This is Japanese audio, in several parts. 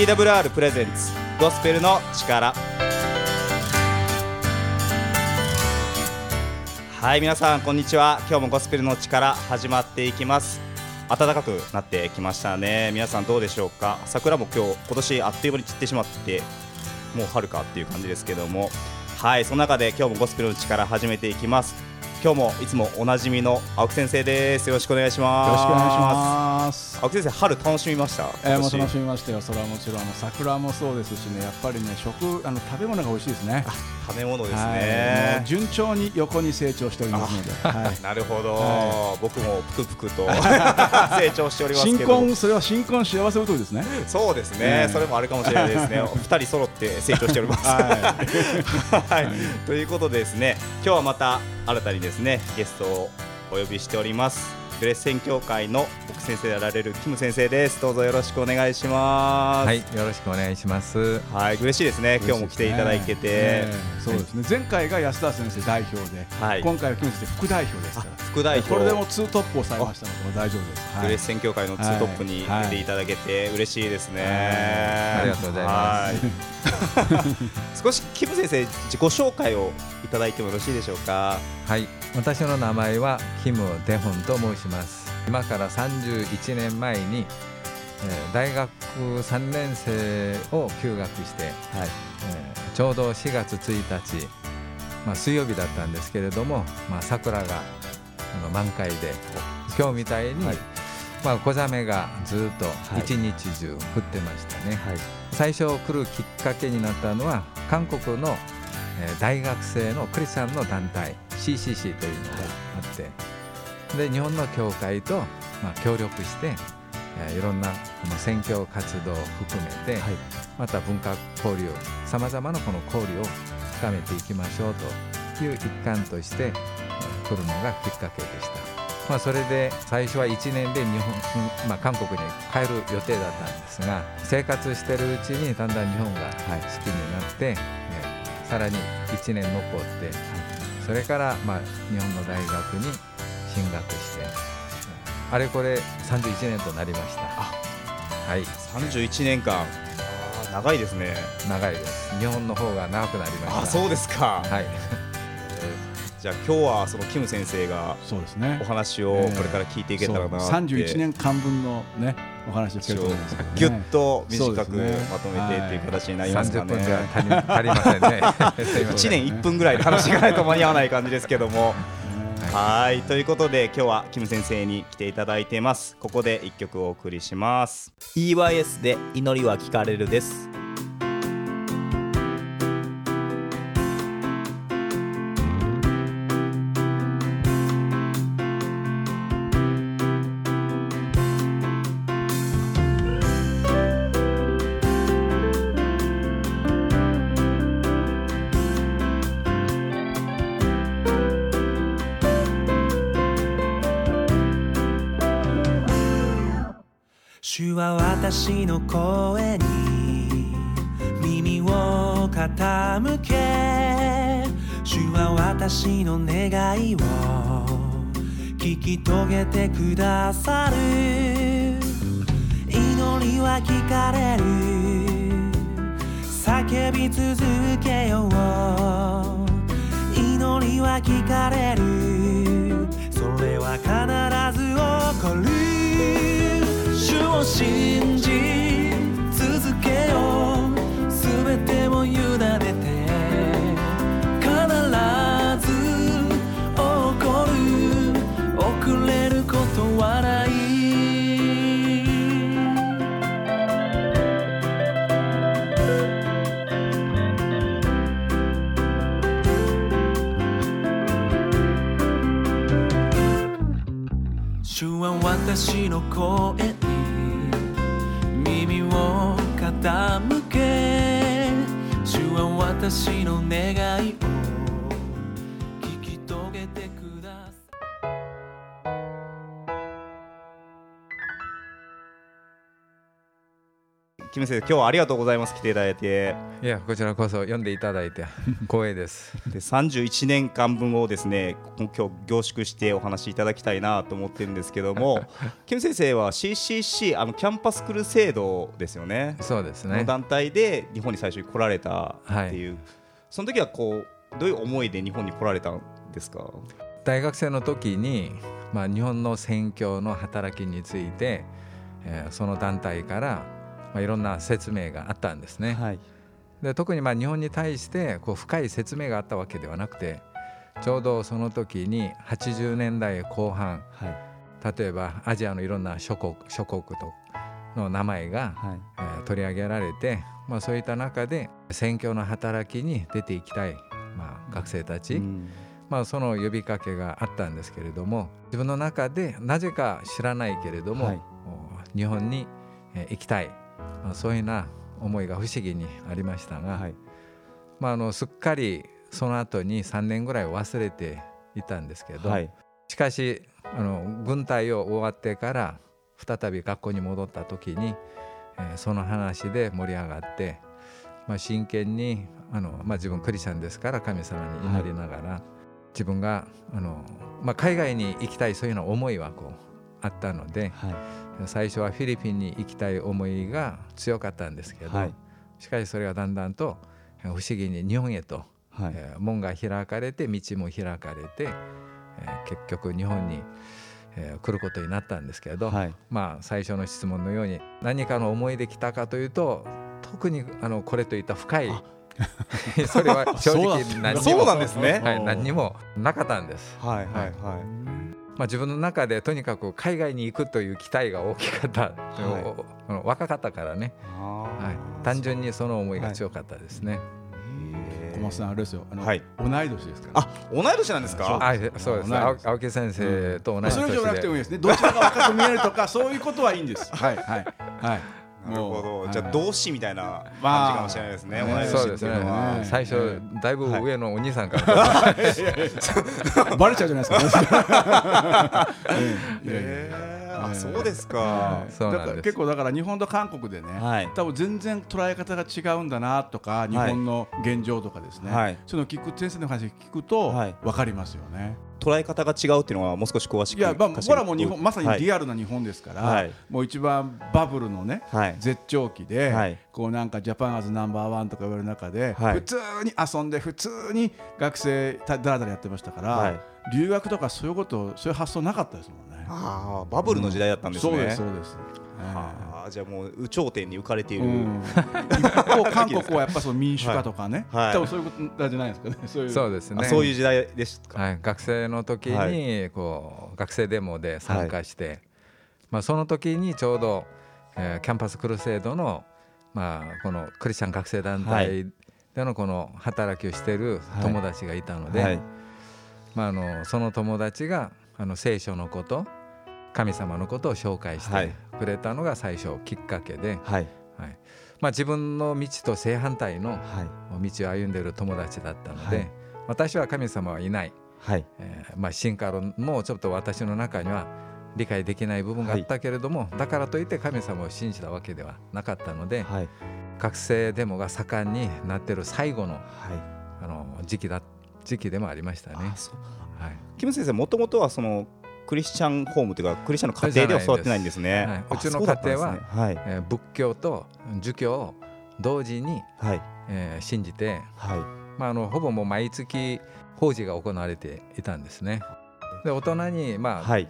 TWR プレゼンツゴスペルの力。はい皆さんこんにちは。今日もゴスペルの力始まっていきます。暖かくなってきましたね。皆さんどうでしょうか？桜も今日今年あっという間に散ってしまってもう春かっていう感じですけども。はいその中で今日もゴスペルの力始めていきます。今日もいつもおなじみの青木先生です。よろしくお願いします。よろしくお願いします。青木先生春楽しみました？えー、もう楽しみましたよ。それはもちろんあの桜もそうですしね。やっぱりね食あの食べ物が美味しいですね。食べ物ですね、はい、順調に横に成長しておりますので、はい、なるほど、はい、僕もぷくぷくと 成長しております新婚それは新婚幸せ太りですね。そうですね、それもあるかもしれないですね。二人揃って成長しております。はい、ということでですね今日はまた新たにですねゲストをお呼びしております。グレッセン協会の奥先生であられるキム先生です。どうぞよろしくお願いします。はいよろしくお願いします。はい嬉しいですね。今日も来ていただいてて、ねそうですね。前回が安田先生代表で、はい、今回はキム先生副代表ですから副代表。これでもツートップをされましたので大丈夫です、はい、グレッセン協会のツートップに出てい。ただけて嬉しいですね、ありがとうございます。少しキム先生自己紹介をいただいてもよろしいでしょうか？はい。私の名前はキム・デホンと申します。今から31年前に、えー、大学3年生を休学して、はい。えー、ちょうど4月1日、まあ、水曜日だったんですけれども、まあ、桜が満開で今日みたいに、はい、まあ、小雨がずっと一日中降ってましたね、はい、最初来るきっかけになったのは韓国の大学生のクリスチャンの団体 CCC というのがあってで日本の教会と、まあ、協力して、えー、いろんなこの選挙活動を含めて、はい、また文化交流さまざまなこの交流を深めていきましょうという一環として、えー、来るのがきっかけでした。まあ、それで最初は1年で日本、まあ、韓国に帰る予定だったんですが生活してるうちにだんだん日本が好きになって、はい、さらに1年残って、はい、それから、まあ、日本の大学に進学してあれこれ31年となりました。はい。31年間。長いですね。長いです。日本の方が長くなりました。あそうですか。はいじゃあ今日はそのキム先生がそうですね。お話をこれから聞いていけたらなって、えー、31年間分のねお話を聞けると思いますね、ぎゅっと短くまとめてっていう形になりますかね。ね足り足りませんね。1年1分ぐらいで話がないと間に合わない感じですけども。はい。ということで今日はキム先生に来ていただいてます。ここで一曲お送りします。EYS で祈りは聞かれるです主は私の声に耳を傾け主は私の願いを聞き遂げてくださる。祈りは聞かれる。叫び続けよう。祈りは聞かれる。それは必ず起こる。を信じ続けよう。全てを委ねて必ず起こる遅れることはない。主は私の声私の願いキム先生今日はありがとうございます。来ていただいて。いやこちらこそ読んでいただいて 光栄です。で31年間分をですね今日凝縮してお話しいただきたいなと思ってるんですけども キム先生は CCC あのキャンパスクルセードですよね。そうですね。の団体で日本に最初に来られたっていう、その時はこうどういう思いで日本に来られたんですか？大学生の時に、まあ、日本の選挙の働きについて、えーその団体から、まあ、いろんな説明があったんですね。はい。で特にまあ日本に対してこう深い説明があったわけではなくてちょうどその時に80年代後半はい。例えばアジアのいろんな諸国諸国との名前が、はい。えー取り上げられて、まあ、そういった中で選挙の働きに出ていきたい、まあ、学生たち、うん。まあ、その呼びかけがあったんですけれども自分の中でなぜか知らないけれども、はい。お日本にえー行きたい、まあ、そういうような思いが不思議にありましたが、はい。まあ、あのすっかりその後に3年ぐらい忘れていたんですけど、はい。しかしあの軍隊を終わってから再び学校に戻った時に、えーその話で盛り上がって、まあ、真剣にあの、まあ、自分クリスチャンですから神様に祈りながら、自分があの、まあ、海外に行きたいそういうような思いはこうあったのではい。最初はフィリピンに行きたい思いが強かったんですけど、はい。しかしそれがだんだんとえー不思議に日本へとはい。えー門が開かれて道も開かれて、えー結局日本に、えー来ることになったんですけど、はい。まあ最初の質問のように何かの思いで来たかというと特にあのこれといった深い それは正直 何にもそうなんですね。はい、何にもなかったんです、はいはい。はいまあ、自分の中でとにかく海外に行くという期待が大きかった、はい。若かったからね、あはい。ー、単純にその思いが強かったですね。小松さんあれですよ。あの、はい。同い年ですから、あ同い年なんですか？あそうです。青木先生と同じそれ以上なくてもいいですね。どちらが若く見えるとかそういうことはいいんです。はい。はい。はいなるほもどうはいじゃあ同志みたいな感じまあかもしれないですねね。同い年っていうのは。ね。最初えだいぶ上のお兄さんから。バレちゃうじゃないですか、ええあええ。そうですか。だから結構だから日本と韓国でね、はい。多分全然捉え方が違うんだなとか日本の現状とかですね、はい。そのを聞く先生の話聞くとはい。分かりますよね。捉え方が違うっていうのはもう少し詳しくいや、まあ、これはもう日本まさにリアアルな日本ですから、はい。もう一番バブルのね、はい。絶頂期で、はい。こうなんかジャパンアズナンバーワンとか言われる中で、はい。普通に遊んで普通に学生ただらだらやってましたから、はい。留学とかそういうことそういう発想なかったですもんね。ああバブルの時代だったんですね。そうですそうです。あーじゃあもう有頂天に浮かれている、うん、一方韓国はやっぱその民主化とかね、はいはい。多分そういうことじゃないですかね。そういう。そうですね。あそういう時代でしたか、はい、学生の時に、はこう学生デモで参加して、まあ、その時にちょうど、えーキャンパスクルセードの、まあ、このクリスチャン学生団は体でのこの働きをしてい。る友達がいたので、はい。まあ、あのその友達があの聖書のこと神様のことを紹介しはい。てくれたのが最初きっかけで、はい。はい。まあ、自分の道と正反対のはい。道を歩んでいる友達だったので、はい。私は神様はいない、はい。えーまあ、進化論もちょっと私の中には理解できない部分があったけれども、だからといって神様を信じたわけではなかったので、はい。学生デモが盛んになっている最後のはい。あの時期だ時期でもありましたね。はい。キム先生もともとはそのクリスチャンホームというかクリスチャンの家庭では育ってないんですね。はいうあちのそうだったんですね。家はい。えー仏教と儒教を同時に、はい。えー信じて、はい。まあ、あのほぼもう毎月法事が行われていたんですね。で大人に、まあはい。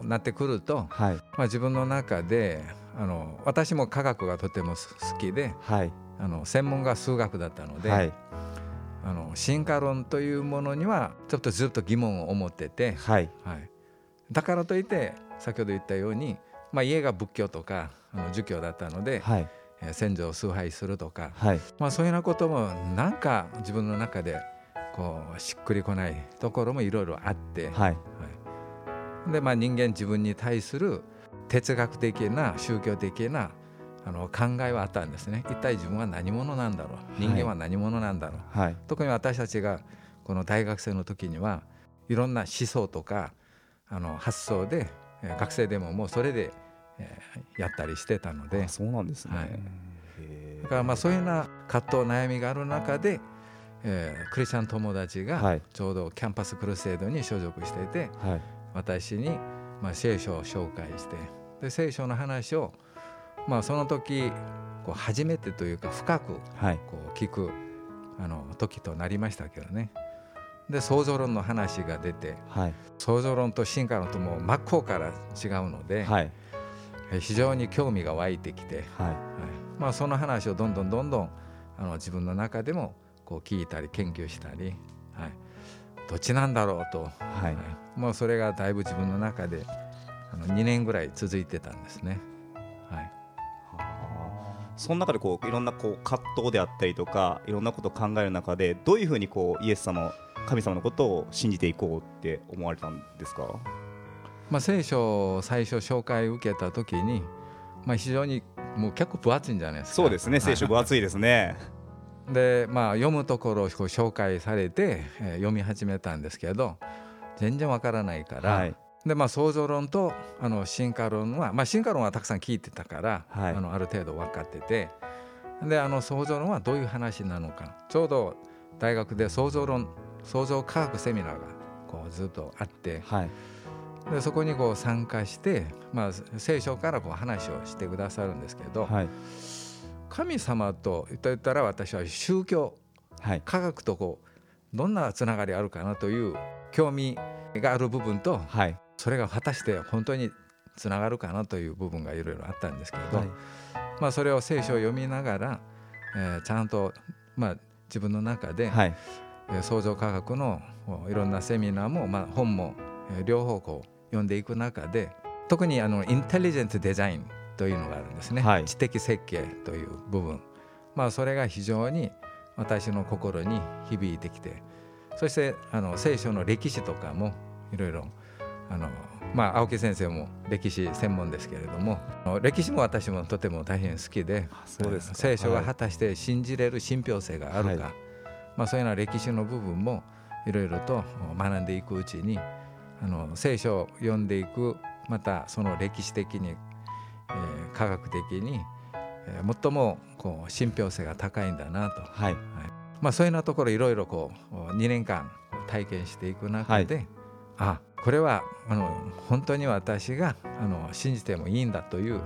なってくると、はい。まあ、自分の中であの私も科学がとてもす好きではい。あの専門が数学だったので、はい。あの進化論というものにはちょっとずっと疑問を持ってて、はい。はい、だからといって先ほど言ったように、まあ、家が仏教とかあの儒教だったので、はい。えー先祖を崇拝するとか、はい。まあ、そういうようなこともなんか自分の中でこうしっくりこないところもいろいろあって、はい。でまあ、人間自分に対する哲学的な宗教的なあの考えはあったんですね。一体自分は何者なんだろう？人間は何者なんだろう、はい。特に私たちがこの大学生の時にはいろんな思想とかあの発想でえー学生でももうそれで、えーやったりしてたので。あ、そうなんですね、はい。だからまあそういうような葛藤悩みがある中で、えークリスチャン友達がはい。ちょうどキャンパスクルセードに所属していてはい。私にまあ聖書を紹介してで聖書の話をまあその時こう初めてというか深くはい。こう聞くあの時となりましたけどねで創造論の話が出てはい。創造論と進化論とも真っ向から違うので、はい。え非常に興味が湧いてきて、はい。はい。まあ、その話をどんどんどんどんあの自分の中でもこう聞いたり研究したり、はい、どっちなんだろうと、はい。はい。もうそれがだいぶ自分の中であの2年ぐらい続いてたんですね。はい。その中でこういろんなこう葛藤であったりとかいろんなことを考える中でどういうふうにこうイエス様神様のことを信じていこうって思われたんですか？まあ、聖書を最初紹介を受けた時に、まあ、非常にもう結構分厚いんじゃないですか。そうですね。聖書分厚いですね。でまあ読むところを紹介されて、えー読み始めたんですけど全然わからないから、はい。でまあ創造論とあの進化論は、まあ、進化論はたくさん聞いてたから、はい。あのある程度分かっててであの創造論はどういう話なのか。ちょうど大学で創造論創造科学セミナーがこうずっとあってはい。でそこにこう参加して、まあ、聖書からこう話をしてくださるんですけど、はい。神様と言ったら私は宗教はい。科学とこうどんなつながりあるかなという興味がある部分とはい。それが果たして本当につながるかなという部分がいろいろあったんですけど、はい。まあ、それを聖書を読みながら、えーちゃんと、まあ、自分の中で、はい。えー創造科学のいろんなセミナーも、まあ、本も、えー両方こう読んでいく中で特にあのインテリジェントデザインというのがあるんですね、はい。知的設計という部分、まあ、それが非常に私の心に響いてきてそしてあの聖書の歴史とかもいろいろあの、まあ、青木先生も歴史専門ですけれども歴史も私もとても大変好きでそうですか。聖書がはい。果たして信じれる信憑性があるか、はいまあ、そういうような歴史の部分もいろいろと学んでいくうちにあの聖書を読んでいくまたその歴史的に、えー科学的に、えー最もこう信憑性が高いんだなと、はい。まあ、そういうようなところいろいろこう2年間体験していく中で、あこれはあの本当に私があの信じてもいいんだという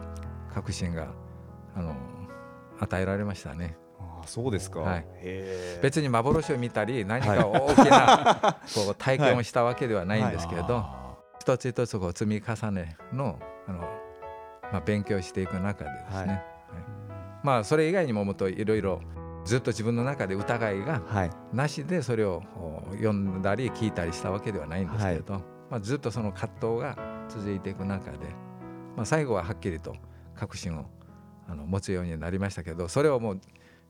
確信があの与えられましたね。そうですか。はい。別に幻を見たり何か大きな こう体験をしたわけではないんですけど、一つ一つこう積み重ねのあの、まあ、勉強していく中でですね、はい。はい。まあそれ以外にももっといろいろずっと自分の中で疑いがはい。なしでそれを読んだり聞いたりしたわけではないんですけれど、まあ、ずっとその葛藤が続いていく中で、まあ、最後ははっきりと確信をあの持つようになりましたけどそれをもう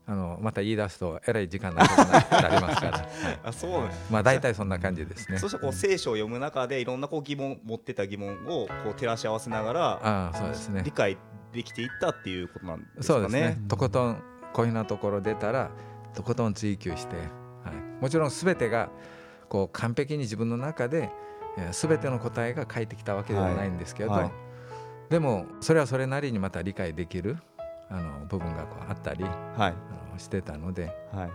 あのまた言い出すとえらい時間がかかなりますから、はい。あそうなんまあ大体そんな感じですね。そ。してこう聖書を読む中でいろんなこう疑問持ってた疑問をこう照らし合わせながらああそうですね。理解できていったっていうことなんですかそうですね。ね。とことんこういうなところ出たらとことん追求して、はい、もちろん全てがこう完璧に自分の中で、えー、全ての答えが返ってきたわけではないんですけど、はいはい。でもそれはそれなりにまた理解できるあの部分がこうあったりはいしてたので、はい。はい、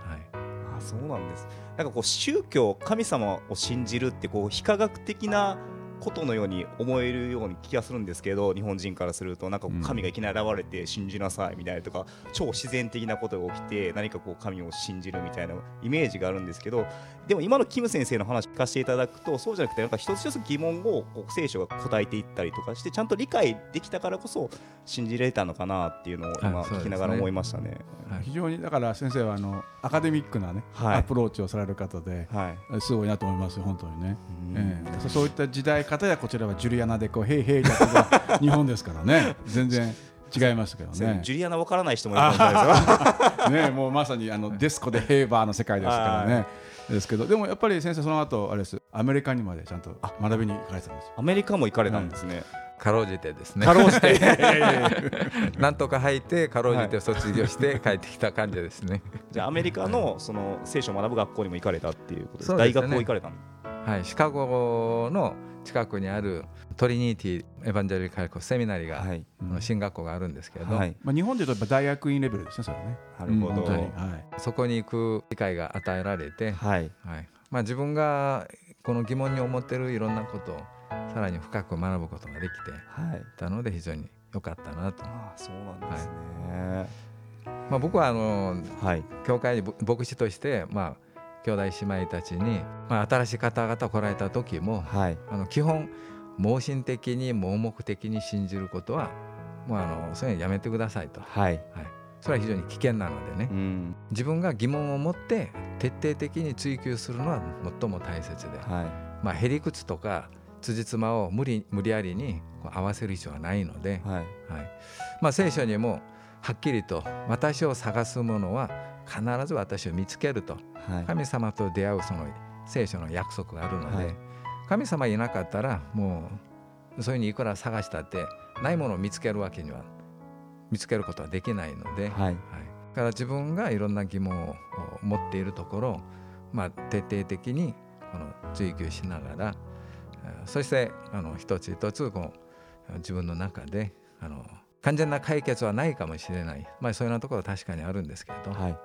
あそうなんです。なんかこう宗教神様を信じるってこう非科学的なことのように思えるように気がするんですけど日本人からするとなんか神がいきなり現れて信じなさいみたいなとか、超自然的なことが起きて何かこう神を信じるみたいなイメージがあるんですけどでも今のキム先生の話聞かせていただくとそうじゃなくてなんか一つ一つ疑問をこう聖書が答えていったりとかしてちゃんと理解できたからこそ信じれたのかなっていうのを今聞きながら思いましたね。はい。非常にだから先生はあのアカデミックなね、はい。アプローチをされる方ではい。すごいなと思いますよ本当にね、うん。ええ。そそういった時代方やこちらはジュリアナでこうヘイヘイだとか日本ですからね。全然違いますけどね。ジュリアナわからない人もいるかもしれないですよ。ねもうまさにあのデスコでヘイバーの世界ですからねですけどでもやっぱり先生その後あれです。アメリカにまでちゃんと学びに行かれてたんですよ。アメリカも行かれたんですね。かろうじてですね。かろうじて。なんとか入ってかろうじて卒業して帰ってきた感じですね。じゃあアメリカのその聖書を学ぶ学校にも行かれたっていうことです。大そうですね。学も行かれたの。はい、シカゴの近くにあるトリニティ・エヴァンジェリカルコセミナリが、はい。あの進学校があるんですけれど、はい。まあ、日本でいうとやっぱ大学院レベルですねそれはね。なるほど。うんはい。そこに行く機会が与えられて、はい。はい。まあ、自分がこの疑問に思ってるいろんなことをさらに深く学ぶことができてはい。たので非常に良かったなと、ああそうなんですね。まあ、僕はあのはい。教会に牧師として、まあ、兄弟姉妹たちに、まあ、新しい方々来られた時もはい。あの基本盲信的に盲目的に信じることはもうあのそういうのやめてくださいと、はい、はい。それは非常に危険なのでね。うん。自分が疑問を持って徹底的に追求するのは最も大切で、はい。まあ、へりくつとか辻褄を無理無理やりに合わせる必要はないので、はい。はい。まあ、聖書にもはっきりと私を探す者は必ず私を見つけると。はい。神様と出会うその聖書の約束があるので、はい神様いなかったらもうそういうふうにいくら探したってないものを見つけるわけには見つけることはできないので、はい。はい、だから自分がいろんな疑問を持っているところを、まあ、徹底的にこの追求しながらえーそしてあの一つ一つこう自分の中であの完全な解決はないかもしれない、まあ、そういうようなところは確かにあるんですけれど、はい。はい、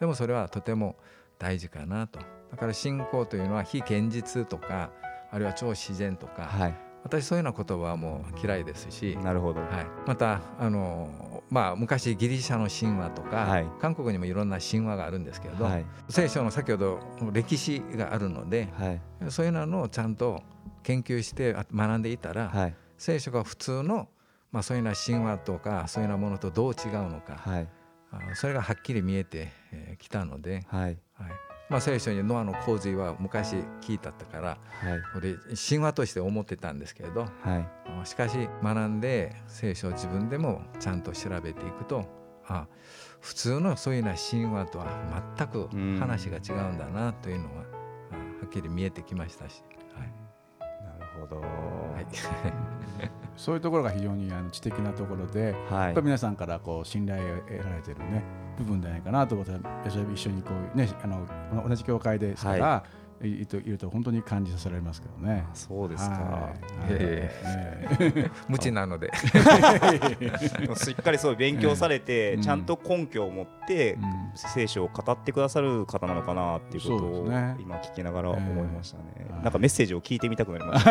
でもそれはとても大事かなと。だから信仰というのは非現実とかあるいは超自然とか、はい。私そういうような言葉はもう嫌いですし、なるほど。はい、またあの、まあ、昔ギリシャの神話とか、はい。韓国にもいろんな神話があるんですけれど、はい。聖書の先ほど歴史があるのではい。そういうのをちゃんと研究してあ学んでいたら、はい。聖書が普通の、まあ、そういうような神話とかそういうようなものとどう違うのか、それがはっきり見えてき、たので、はい。はいまあ、聖書にノアの洪水は昔聞いたったからはい。これ神話として思ってたんですけれどはい。しかし学んで聖書を自分でもちゃんと調べていくとあ普通のそういうような神話とは全く話が違うんだなというのは、あはっきり見えてきましたし、はい。なるほどはい。そういうところが非常にあの知的なところで、はい。やっぱり皆さんからこう信頼を得られてるね部分じゃないかなと思って一緒にこうねあの同じ教会ですから、、はいいると本当に感じさせられますけどね。そうですか。はい。いやいやいや。ね 無知なので。しっかりそう勉強されて、うん。ちゃんと根拠を持って、うん。聖書を語ってくださる方なのかなっていうことを、今聞きながら思いましたね、ええなんかメッセージを聞いてみたくなりました。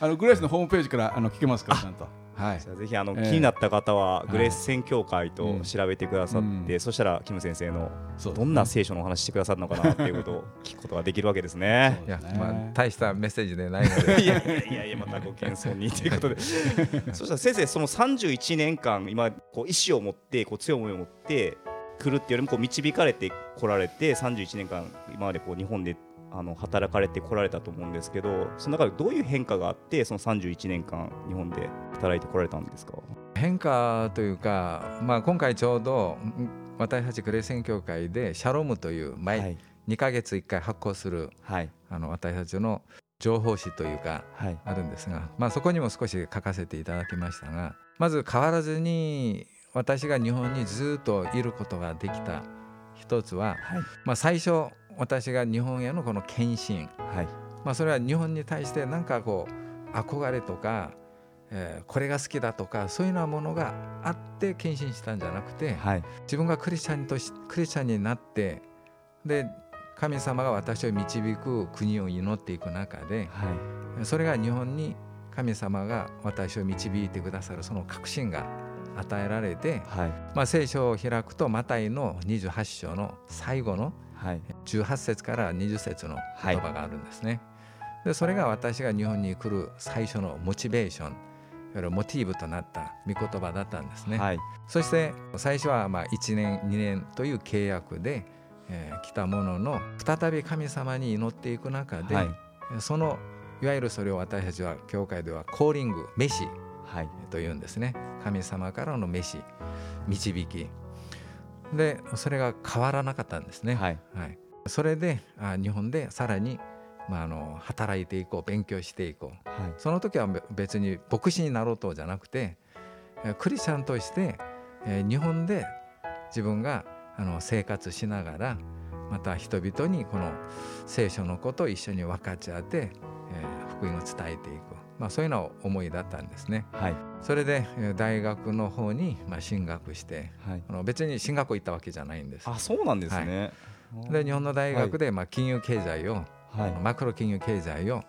あのグレースのホームページからあの聞けますからちゃんと。はい。ぜひあの、ええ。気になった方はい。グレース宣教会とうん。調べてくださって、うんそしたらキム先生のどんな聖書のお話してくださるのかなっていうことを聞くことができるわけですね。すね。まあ、大したメッセージでないので。いやいやいやいやまたご謙遜にということで。そしたら先生その31年間今こう意志を持ってこう強い思いを持って来るっていうよりもこう導かれて来られて31年間今までこう日本であの働かれて来られたと思うんですけどその中でどういう変化があってその31年間日本で働いて来られたんですか？変化というか、まあ、今回ちょうどん私たちクレー宣教会でシャロムという毎はい。2ヶ月1回発行するはい。あの私たちの情報誌というかはい。あるんですが、まあ、そこにも少し書かせていただきましたがまず変わらずに私が日本にずっといることができた一つは、はい。まあ、最初私が日本へのこの献身、はい。まあ、それは日本に対して何かこう憧れとか、えーこれが好きだとかそういうようなものがあって献身したんじゃなくて、はい。自分がクリスチャンとしクリスチャンになってで神様が私を導く国を祈っていく中ではい。それが日本に神様が私を導いてくださるその確信が与えられて、はい。まあ、聖書を開くとマタイの28章の最後のはい。18節から20節の言葉があるんですね。でそれが私が日本に来る最初のモチベーションいわゆるモチーブとなった御言葉だったんですね。はい。そして最初はまあ1年2年という契約で、えー来たものの再び神様に祈っていく中で、はい。そのいわゆるそれを私たちは教会ではコーリング召しはい。というんですね。神様からの召し導きでそれが変わらなかったんですね。はい。はい、それであ日本でさらに、まあ、あの働いていこう勉強していこう。はい。その時はべ別に牧師になろうとじゃなくてえークリスチャンとして、えー日本で自分があの生活しながらまた人々にこの聖書のことを一緒に分かち合って、えー、福音を伝えていく、まあ、そういうの思いだったんですね。はい、それで大学の方にまあ進学して、はい、あの別に進学校行ったわけじゃないんです。あそうなんですね、はい、で日本の大学でまあ金融経済を、はい、マクロ金融経済を、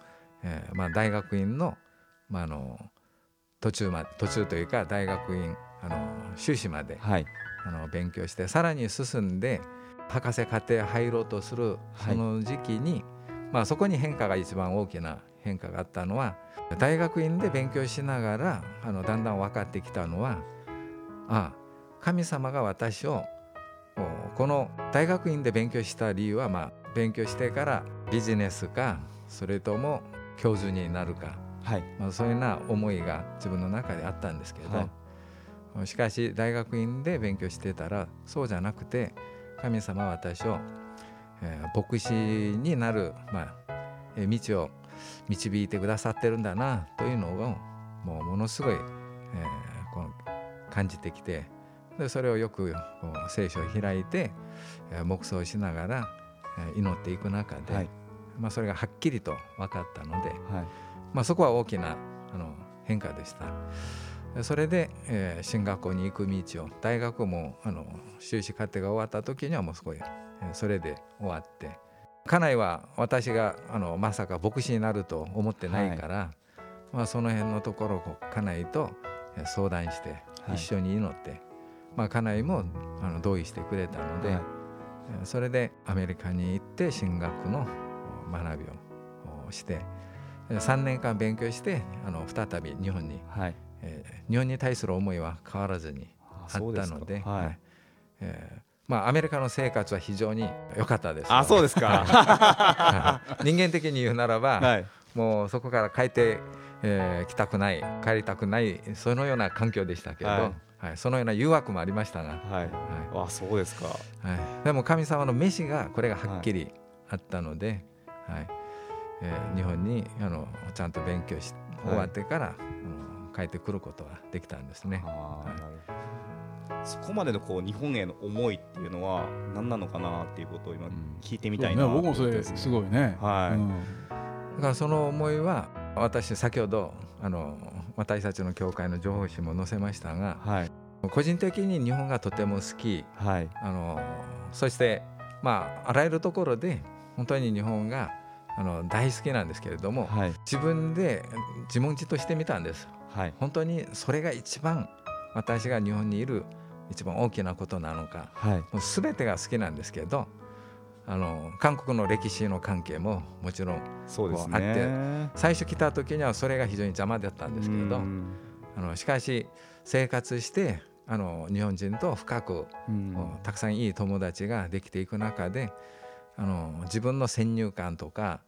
えー、まあ大学院の,、まあ、あの途中ま途中というか大学院あの修士まで、はい、あの勉強してさらに進んで博士課程入ろうとするその時期に、はい、まあ、そこに変化が一番大きな変化があったのは大学院で勉強しながらあのだんだん分かってきたのはあ神様が私をこの大学院で勉強した理由は、まあ、勉強してからビジネスかそれとも教授になるか、はい。まあ、そういうような思いが自分の中であったんですけど、はい。しかし大学院で勉強してたらそうじゃなくて神様は私を、えー、牧師になる、まあ、えー、道を導いてくださってるんだなというのをもうものすごい、えー、この感じてきてでそれをよく聖書を開いて、えー、黙想しながら、えー、祈っていく中で、はい、まあ、それがはっきりと分かったので、はい、まあ、そこは大きなあの変化でした。それで、えー、進学校に行く道を大学もあの修士課程が終わった時にはもうすごい、えー、それで終わって家内は私があのまさか牧師になると思ってないから、はい、まあ、その辺のところを家内と相談して一緒に祈って、はい、まあ、家内もあの同意してくれたので、はい、それでアメリカに行って進学の学びをして3年間勉強してあの再び日本に、はい。えー、日本に対する思いは変わらずにあったので、はい、えー、まあ、アメリカの生活は非常に良かったです。あそうですか。人間的に言うならば、はい、もうそこから帰って、えー、来たくない帰りたくないそのような環境でしたけど、はい、はい、そのような誘惑もありましたが、はい。はい、あそうですか、はい、でも神様の召しがこれがはっきりあったので、はい。えー、日本にあのちゃんと勉強し終わってから、帰ってくることができたんですね。そこまでのこう日本への思いっていうのは何なのかなっていうことを今聞いてみたいな、うん、僕もそれすごいね。はい。うん、だからその思いは私先ほどあの私たちの教会の情報誌も載せましたが、はい、個人的に日本がとても好き、はい、あのそしてまああらゆるところで本当に日本があの大好きなんですけれども、はい、自分で自問自答してみたんです。はい、本当にそれが一番私が日本にいる一番大きなことなのか、はい、もう全てが好きなんですけどあの韓国の歴史の関係ももちろんそうです、ね、あって最初来た時にはそれが非常に邪魔だったんですけどあのしかし生活してあの日本人と深くたくさんいい友達ができていく中であの自分の先入観とか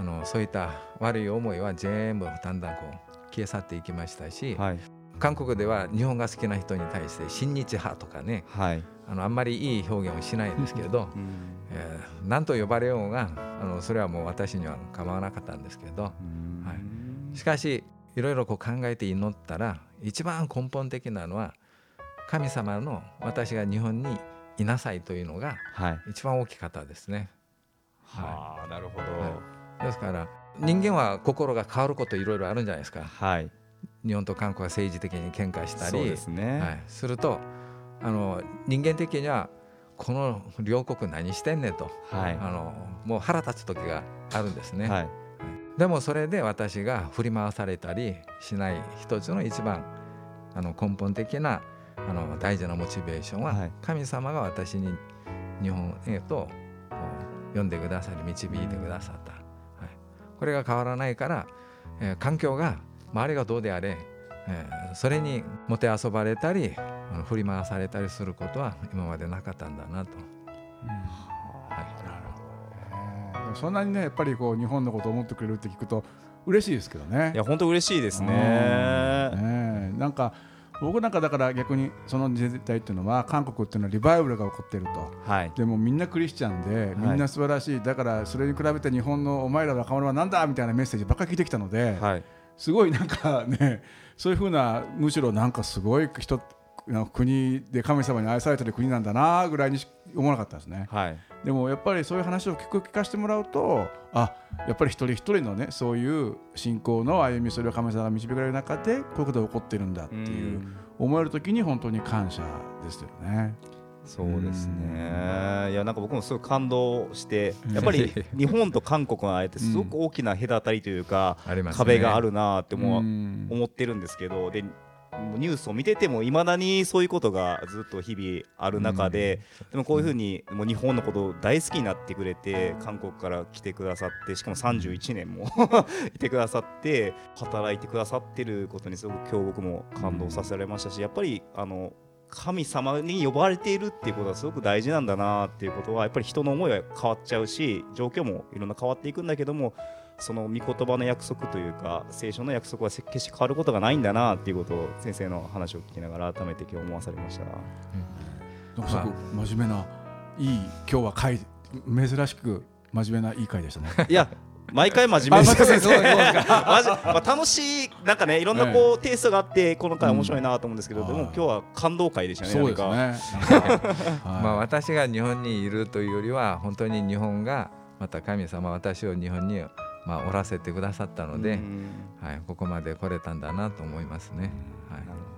あのそういった悪い思いは全部だんだんこう消え去っていきましたし、はい、韓国では日本が好きな人に対して親日派とかね、はい、あのあんまりいい表現をしないんですけど、うん。えー、何と呼ばれようがあのそれはもう私には構わなかったんですけど、はい、しかしいろいろこう考えて祈ったら一番根本的なのは神様の私が日本にいなさいというのが一番大きかったですね。はい、はあ、なるほど、はい、ですから人間は心が変わることいろいろあるんじゃないですか。はい、日本と韓国が政治的に喧嘩したり。す、ね,、はい、するとあの人間的にはこの両国何してんねんと、はい、あのもう腹立つ時があるんですね。はい、でもそれで私が振り回されたりしない一つの一番あの根本的なあの大事なモチベーションは、神様が私に日本へと読んでくださり導いてくださった。これが変わらないから、えー、環境が周りがどうであれ、えー、それにもてあそばれたり振り回されたりすることは今までなかったんだなと。そんなにねやっぱりこう日本のことを思ってくれるって聞くと嬉しいですけどね。いや本当嬉しいですね。ねなんか僕なんかだから逆にその時代っていうのは韓国っていうのはリバイバルが起こっていると、はい、でもみんなクリスチャンでみんな素晴らしい、はい、だからそれに比べて日本のお前ら若者はなんだみたいなメッセージばっかり聞いてきたので、はい、すごいなんかねそういうふうなむしろなんかすごい人国で神様に愛されてる国なんだなぐらいに思わなかったですね、はい、でもやっぱりそういう話を聞く聞かせてもらうとあやっぱり一人一人のねそういう信仰の歩みそれを神様が導かれる中でこういうことが起こってるんだっていう思える時に本当に感謝ですよね。そうですね。いやなんか僕もすごい感動してやっぱり日本と韓国のあえてすごく大きな隔たりというか、壁があるなって思思ってるんですけどでニュースを見ててもいまだにそういうことがずっと日々ある中で、でもこういうふうにもう日本のことを大好きになってくれて韓国から来てくださってしかも31年も いてくださって働いてくださってることにすごく今日僕も感動させられましたしやっぱりあの神様に呼ばれているっていうことはすごく大事なんだなっていうことはやっぱり人の思いは変わっちゃうし状況もいろんな変わっていくんだけどもその御言葉の約束というか聖書の約束は決して変わることがないんだなっていうことを先生の話を聞きながら改めて今日思わされました。うん、すごく真面目ないい今日は回珍しく真面目ないい回でしたね。いや毎回真面目ですね。まあ 楽しいなんかねいろんなこうテイストがあってこの回面白いなと思うんですけど、でも今日は感動会でしたね。そうですね。まあ私が日本にいるというよりは本当に日本がまた神様私を日本にまあおらせてくださったので、はいここまで来れたんだなと思いますね。はい。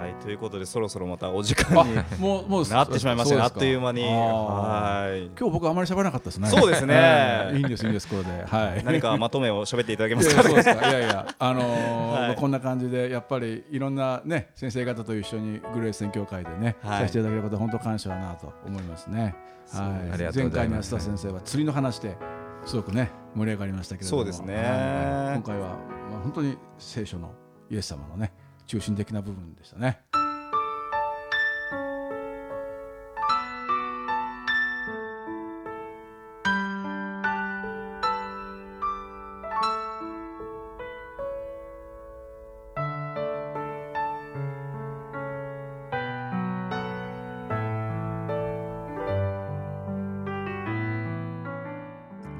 はいということでそろそろまたお時間にもうもう なってしまいましたねあっという間に。はい。今日僕あまり喋らなかったですね。そうですね。いいんですいいんですこれで。はい。何かまとめを喋っていただけますかいやいやあの こんな感じでやっぱりいろんなね先生方と一緒にグレース宣教会でねさせていただけること本当感謝だなと思いますね。はい。前回の安田先生は釣りの話ですごくね盛り上がりましたけどそうですね。今回はまあ本当に聖書のイエス様のね中心的な部分でしたね。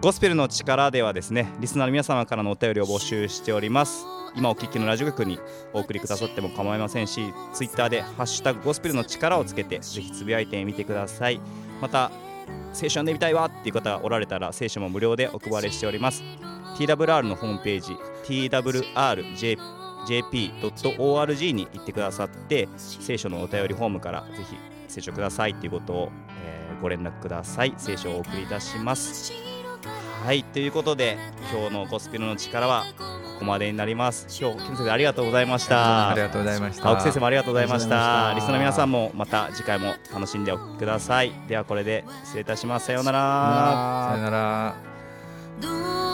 ゴスペルの力ではですねリスナーの皆様からのお便りを募集しております今お聞きのラジオ局にお送りくださっても構いませんしツイッターで「ハッシュタグゴスペルの力」をつけてぜひつぶやいてみてください。また聖書読んでみたいわっていう方がおられたら聖書も無料でお配りしております。TWR のホームページ twrjp.org に行ってくださって聖書のお便りフォームからぜひ聖書くださいということを、えー、ご連絡ください。聖書をお送りいたします。はいということで今日のゴスペルの力はここまでになります。今日金先生ありがとうございました。ありがとうございました。青木先生もありがとうございました。リスナーの皆さんもまた次回も楽しんでおください。ではこれで失礼いたします。さようなら。さようなら